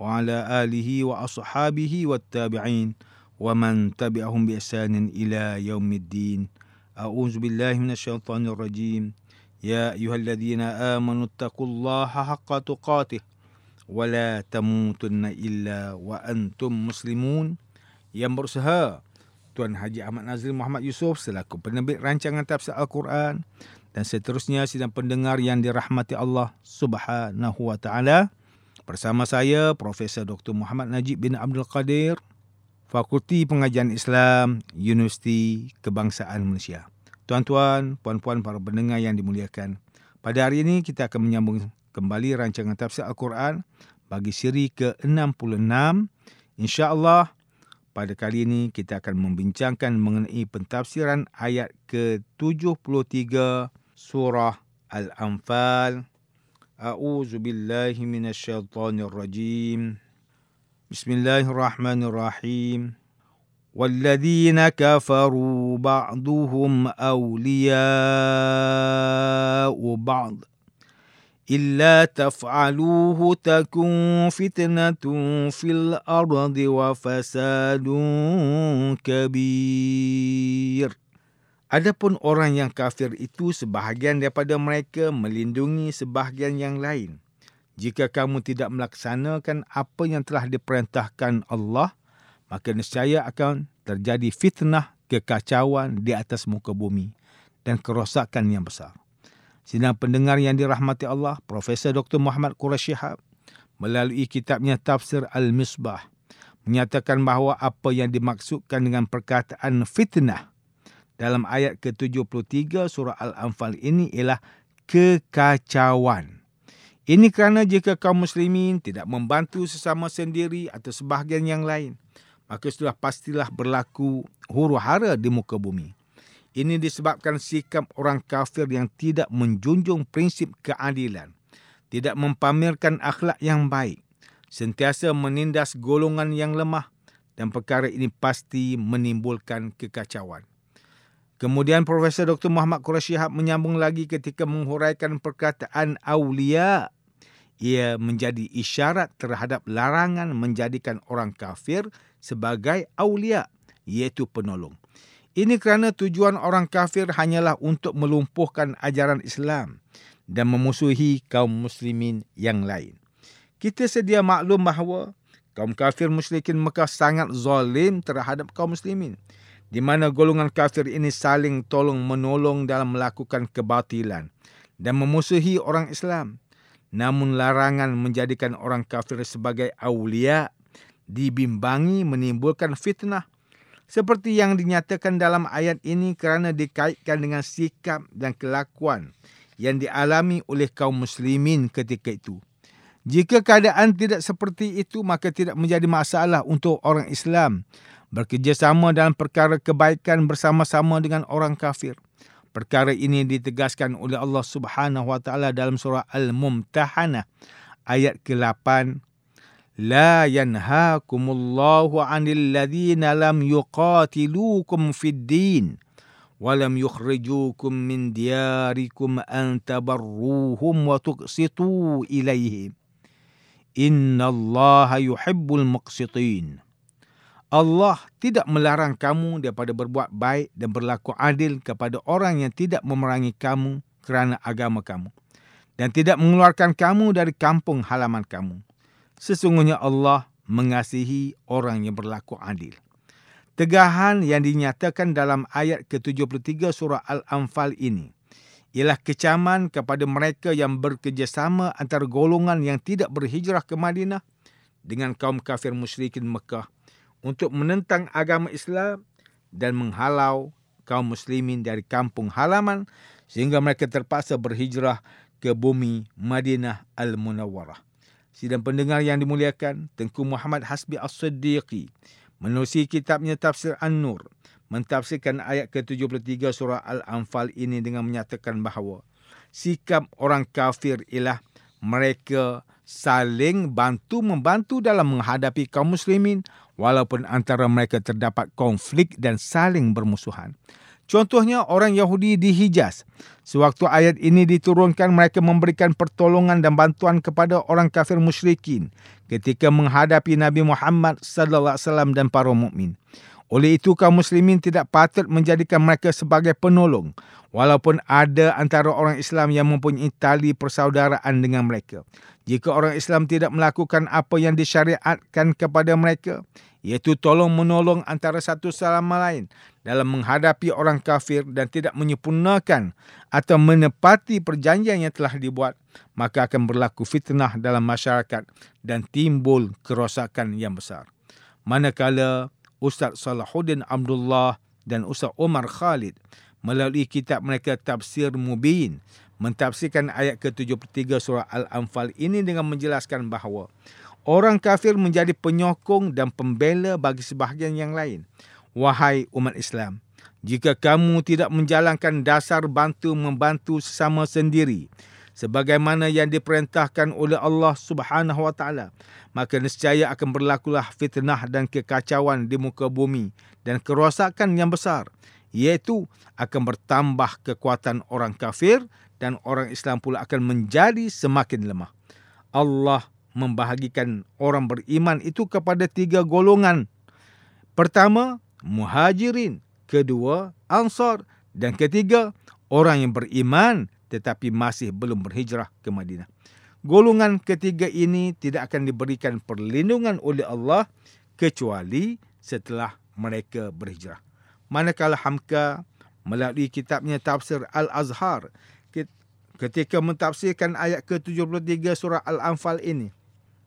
وعلى آله وأصحابه والتابعين ومن تبعهم بإحسان إلى يوم الدين أعوذ بالله من الشيطان الرجيم يا أيها الذين آمنوا اتقوا الله حق تقاته ولا تموتن إلا وأنتم مسلمون yang berusaha Tuan Haji Ahmad Nazrul Muhammad Yusof selaku penerbit rancangan tafsir Al-Quran dan seterusnya sidang pendengar yang dirahmati Allah Subhanahu wa taala Bersama saya Profesor Dr. Muhammad Najib bin Abdul Qadir, Fakulti Pengajian Islam, Universiti Kebangsaan Malaysia. Tuan-tuan, puan-puan para pendengar yang dimuliakan. Pada hari ini kita akan menyambung kembali rancangan tafsir Al-Quran bagi siri ke-66. InsyaAllah pada kali ini kita akan membincangkan mengenai pentafsiran ayat ke-73 surah Al-Anfal أعوذ بالله من الشيطان الرجيم. بسم الله الرحمن الرحيم. والذين كفروا بعضهم أولياء بعض. إلا تفعلوه تكن فتنة في الأرض وفساد كبير. Adapun orang yang kafir itu sebahagian daripada mereka melindungi sebahagian yang lain. Jika kamu tidak melaksanakan apa yang telah diperintahkan Allah, maka nescaya akan terjadi fitnah kekacauan di atas muka bumi dan kerosakan yang besar. Sidang pendengar yang dirahmati Allah, Profesor Dr. Muhammad Quraisy Shihab melalui kitabnya Tafsir Al-Misbah menyatakan bahawa apa yang dimaksudkan dengan perkataan fitnah dalam ayat ke-73 surah Al-Anfal ini ialah kekacauan. Ini kerana jika kaum muslimin tidak membantu sesama sendiri atau sebahagian yang lain, maka sudah pastilah berlaku huru hara di muka bumi. Ini disebabkan sikap orang kafir yang tidak menjunjung prinsip keadilan, tidak mempamerkan akhlak yang baik, sentiasa menindas golongan yang lemah dan perkara ini pasti menimbulkan kekacauan. Kemudian Profesor Dr. Muhammad Quraisy Shihab menyambung lagi ketika menghuraikan perkataan awliya. Ia menjadi isyarat terhadap larangan menjadikan orang kafir sebagai awliya, iaitu penolong. Ini kerana tujuan orang kafir hanyalah untuk melumpuhkan ajaran Islam dan memusuhi kaum muslimin yang lain. Kita sedia maklum bahawa kaum kafir musyrikin Mekah sangat zalim terhadap kaum muslimin di mana golongan kafir ini saling tolong menolong dalam melakukan kebatilan dan memusuhi orang Islam. Namun larangan menjadikan orang kafir sebagai awliya dibimbangi menimbulkan fitnah seperti yang dinyatakan dalam ayat ini kerana dikaitkan dengan sikap dan kelakuan yang dialami oleh kaum muslimin ketika itu. Jika keadaan tidak seperti itu maka tidak menjadi masalah untuk orang Islam bekerjasama dalam perkara kebaikan bersama-sama dengan orang kafir. Perkara ini ditegaskan oleh Allah Subhanahu wa taala dalam surah Al-Mumtahanah ayat ke-8 La yanhaakumullahu 'anil ladzina lam yuqatilukum fid din wa lam yukhrijukum min diyarikum an tabarruhum wa tuqsitu ilaihim Innallaha yuhibbul muqsitin Allah tidak melarang kamu daripada berbuat baik dan berlaku adil kepada orang yang tidak memerangi kamu kerana agama kamu dan tidak mengeluarkan kamu dari kampung halaman kamu. Sesungguhnya Allah mengasihi orang yang berlaku adil. Tegahan yang dinyatakan dalam ayat ke-73 surah Al-Anfal ini ialah kecaman kepada mereka yang bekerjasama antara golongan yang tidak berhijrah ke Madinah dengan kaum kafir musyrikin Mekah untuk menentang agama Islam dan menghalau kaum muslimin dari kampung halaman sehingga mereka terpaksa berhijrah ke bumi Madinah Al-Munawwarah. Sidang pendengar yang dimuliakan, Tengku Muhammad Hasbi As-Siddiqi menerusi kitabnya Tafsir An-Nur mentafsirkan ayat ke-73 surah Al-Anfal ini dengan menyatakan bahawa sikap orang kafir ialah mereka saling bantu-membantu dalam menghadapi kaum muslimin walaupun antara mereka terdapat konflik dan saling bermusuhan. Contohnya orang Yahudi di Hijaz. Sewaktu ayat ini diturunkan mereka memberikan pertolongan dan bantuan kepada orang kafir musyrikin ketika menghadapi Nabi Muhammad sallallahu alaihi wasallam dan para mukmin. Oleh itu kaum muslimin tidak patut menjadikan mereka sebagai penolong walaupun ada antara orang Islam yang mempunyai tali persaudaraan dengan mereka. Jika orang Islam tidak melakukan apa yang disyariatkan kepada mereka, iaitu tolong menolong antara satu sama lain dalam menghadapi orang kafir dan tidak menyempurnakan atau menepati perjanjian yang telah dibuat, maka akan berlaku fitnah dalam masyarakat dan timbul kerosakan yang besar. Manakala Ustaz Salahuddin Abdullah dan Ustaz Omar Khalid melalui kitab mereka Tafsir Mubin mentafsirkan ayat ke-73 surah Al-Anfal ini dengan menjelaskan bahawa orang kafir menjadi penyokong dan pembela bagi sebahagian yang lain. Wahai umat Islam, jika kamu tidak menjalankan dasar bantu-membantu sesama sendiri, sebagaimana yang diperintahkan oleh Allah Subhanahu wa taala maka nescaya akan berlakulah fitnah dan kekacauan di muka bumi dan kerosakan yang besar iaitu akan bertambah kekuatan orang kafir dan orang Islam pula akan menjadi semakin lemah Allah membahagikan orang beriman itu kepada tiga golongan pertama muhajirin kedua ansar dan ketiga orang yang beriman tetapi masih belum berhijrah ke Madinah. Golongan ketiga ini tidak akan diberikan perlindungan oleh Allah kecuali setelah mereka berhijrah. Manakala Hamka melalui kitabnya Tafsir Al-Azhar ketika mentafsirkan ayat ke-73 surah Al-Anfal ini,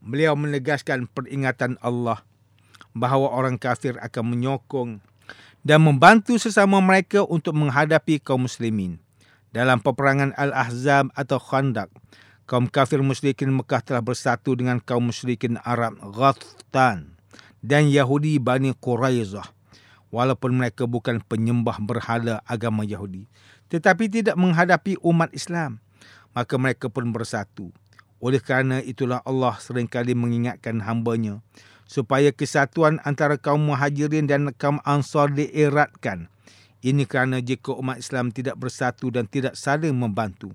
beliau menegaskan peringatan Allah bahawa orang kafir akan menyokong dan membantu sesama mereka untuk menghadapi kaum muslimin dalam peperangan Al-Ahzab atau Khandaq, kaum kafir musyrikin Mekah telah bersatu dengan kaum musyrikin Arab Ghathtan dan Yahudi Bani Quraizah. Walaupun mereka bukan penyembah berhala agama Yahudi, tetapi tidak menghadapi umat Islam, maka mereka pun bersatu. Oleh kerana itulah Allah seringkali mengingatkan hambanya supaya kesatuan antara kaum muhajirin dan kaum ansar dieratkan ini kerana jika umat Islam tidak bersatu dan tidak saling membantu,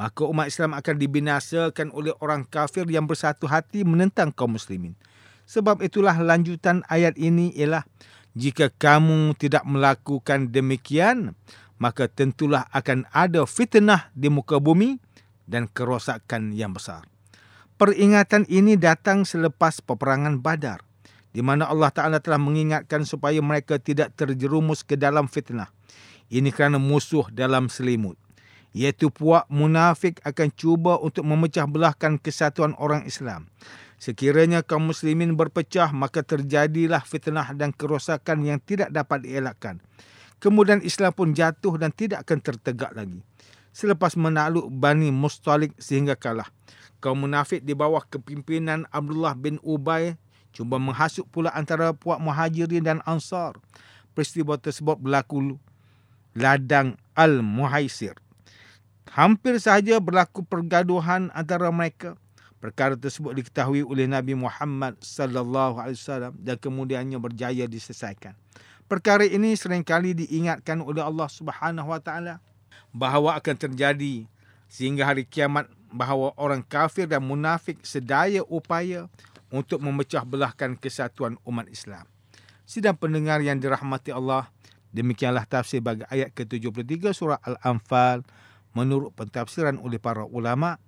maka umat Islam akan dibinasakan oleh orang kafir yang bersatu hati menentang kaum muslimin. Sebab itulah lanjutan ayat ini ialah jika kamu tidak melakukan demikian, maka tentulah akan ada fitnah di muka bumi dan kerosakan yang besar. Peringatan ini datang selepas peperangan Badar di mana Allah Ta'ala telah mengingatkan supaya mereka tidak terjerumus ke dalam fitnah. Ini kerana musuh dalam selimut. Iaitu puak munafik akan cuba untuk memecah belahkan kesatuan orang Islam. Sekiranya kaum muslimin berpecah, maka terjadilah fitnah dan kerosakan yang tidak dapat dielakkan. Kemudian Islam pun jatuh dan tidak akan tertegak lagi. Selepas menakluk Bani Mustalik sehingga kalah. Kaum munafik di bawah kepimpinan Abdullah bin Ubay cuba menghasut pula antara puak muhajirin dan ansar. Peristiwa tersebut berlaku ladang Al-Muhaisir. Hampir sahaja berlaku pergaduhan antara mereka. Perkara tersebut diketahui oleh Nabi Muhammad sallallahu alaihi wasallam dan kemudiannya berjaya diselesaikan. Perkara ini seringkali diingatkan oleh Allah Subhanahu wa taala bahawa akan terjadi sehingga hari kiamat bahawa orang kafir dan munafik sedaya upaya untuk memecah belahkan kesatuan umat Islam. Sidang pendengar yang dirahmati Allah, demikianlah tafsir bagi ayat ke-73 surah Al-Anfal menurut pentafsiran oleh para ulama.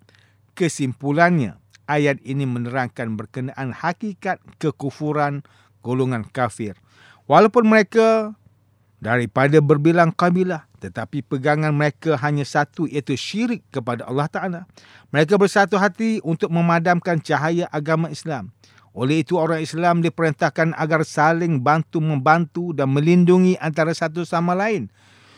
Kesimpulannya, ayat ini menerangkan berkenaan hakikat kekufuran golongan kafir. Walaupun mereka daripada berbilang kabilah, tetapi pegangan mereka hanya satu iaitu syirik kepada Allah Ta'ala. Mereka bersatu hati untuk memadamkan cahaya agama Islam. Oleh itu orang Islam diperintahkan agar saling bantu-membantu dan melindungi antara satu sama lain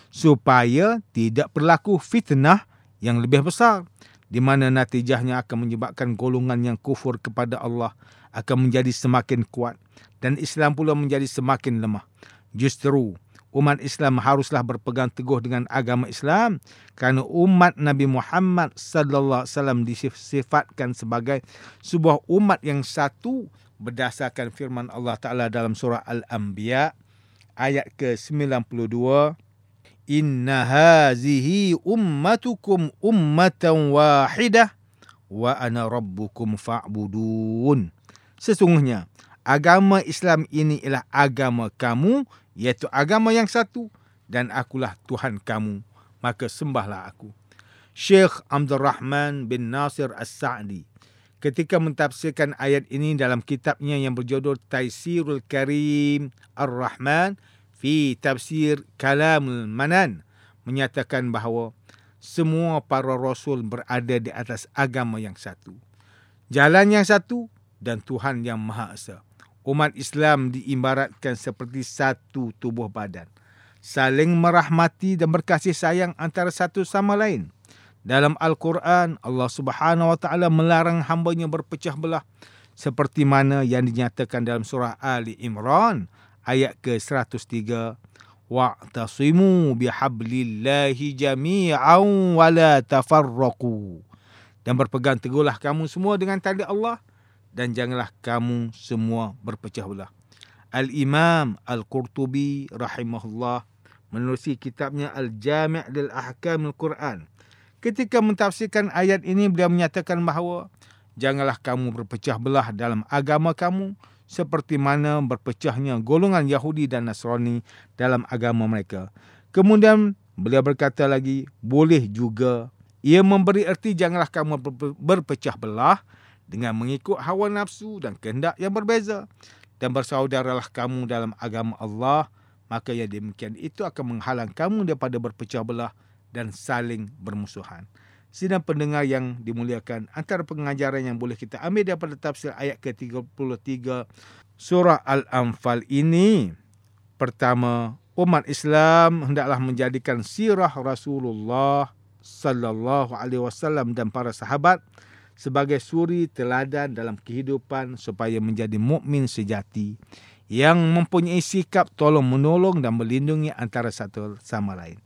supaya tidak berlaku fitnah yang lebih besar di mana natijahnya akan menyebabkan golongan yang kufur kepada Allah akan menjadi semakin kuat dan Islam pula menjadi semakin lemah. Justru umat Islam haruslah berpegang teguh dengan agama Islam kerana umat Nabi Muhammad sallallahu alaihi wasallam disifatkan sebagai sebuah umat yang satu berdasarkan firman Allah Taala dalam surah Al-Anbiya ayat ke-92 Inna hazihi ummatukum ummatan wahidah wa ana rabbukum fa'budun. Sesungguhnya agama Islam ini ialah agama kamu iaitu agama yang satu dan akulah Tuhan kamu maka sembahlah aku. Syekh Abdul Rahman bin Nasir As-Sa'di ketika mentafsirkan ayat ini dalam kitabnya yang berjudul Taisirul Karim Ar-Rahman fi tafsir kalamul manan menyatakan bahawa semua para rasul berada di atas agama yang satu. Jalan yang satu dan Tuhan yang Maha Esa. Umat Islam diibaratkan seperti satu tubuh badan. Saling merahmati dan berkasih sayang antara satu sama lain. Dalam Al-Quran, Allah Subhanahu Wa Taala melarang hambanya berpecah belah seperti mana yang dinyatakan dalam surah Ali Imran ayat ke-103. Wa'tasimu bihablillahi jami'an wa la tafarraqu. Dan berpegang teguhlah kamu semua dengan tali Allah dan janganlah kamu semua berpecah belah. Al-Imam Al-Qurtubi rahimahullah menerusi kitabnya Al-Jami' lil Ahkam Al-Quran. Ketika mentafsirkan ayat ini beliau menyatakan bahawa janganlah kamu berpecah belah dalam agama kamu seperti mana berpecahnya golongan Yahudi dan Nasrani dalam agama mereka. Kemudian beliau berkata lagi, boleh juga ia memberi erti janganlah kamu berpecah belah dengan mengikut hawa nafsu dan kehendak yang berbeza dan bersaudaralah kamu dalam agama Allah, maka yang demikian itu akan menghalang kamu daripada berpecah belah dan saling bermusuhan. Sidang pendengar yang dimuliakan, antara pengajaran yang boleh kita ambil daripada tafsir ayat ke-33 surah Al-Anfal ini, pertama, umat Islam hendaklah menjadikan sirah Rasulullah sallallahu alaihi wasallam dan para sahabat sebagai suri teladan dalam kehidupan supaya menjadi mukmin sejati yang mempunyai sikap tolong menolong dan melindungi antara satu sama lain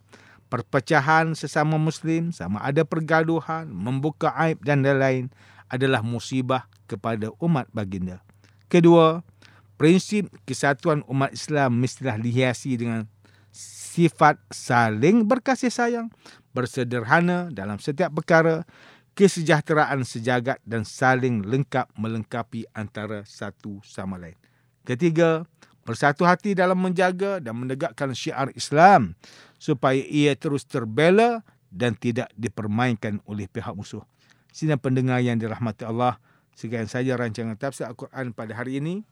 perpecahan sesama muslim sama ada pergaduhan membuka aib dan lain-lain adalah musibah kepada umat baginda. Kedua prinsip kesatuan umat Islam mestilah dihiasi dengan sifat saling berkasih sayang bersederhana dalam setiap perkara kesejahteraan sejagat dan saling lengkap melengkapi antara satu sama lain. Ketiga bersatu hati dalam menjaga dan menegakkan syiar Islam supaya ia terus terbela dan tidak dipermainkan oleh pihak musuh. Sidang pendengar yang dirahmati Allah, sekian saja rancangan tafsir Al-Quran pada hari ini.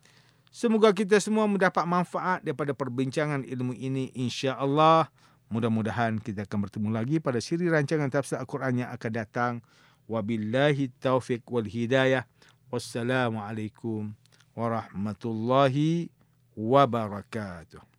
Semoga kita semua mendapat manfaat daripada perbincangan ilmu ini insya-Allah. Mudah-mudahan kita akan bertemu lagi pada siri rancangan tafsir Al-Quran yang akan datang. Wabillahi taufiq wal hidayah. Wassalamualaikum warahmatullahi wabarakatuh wabarakatuh.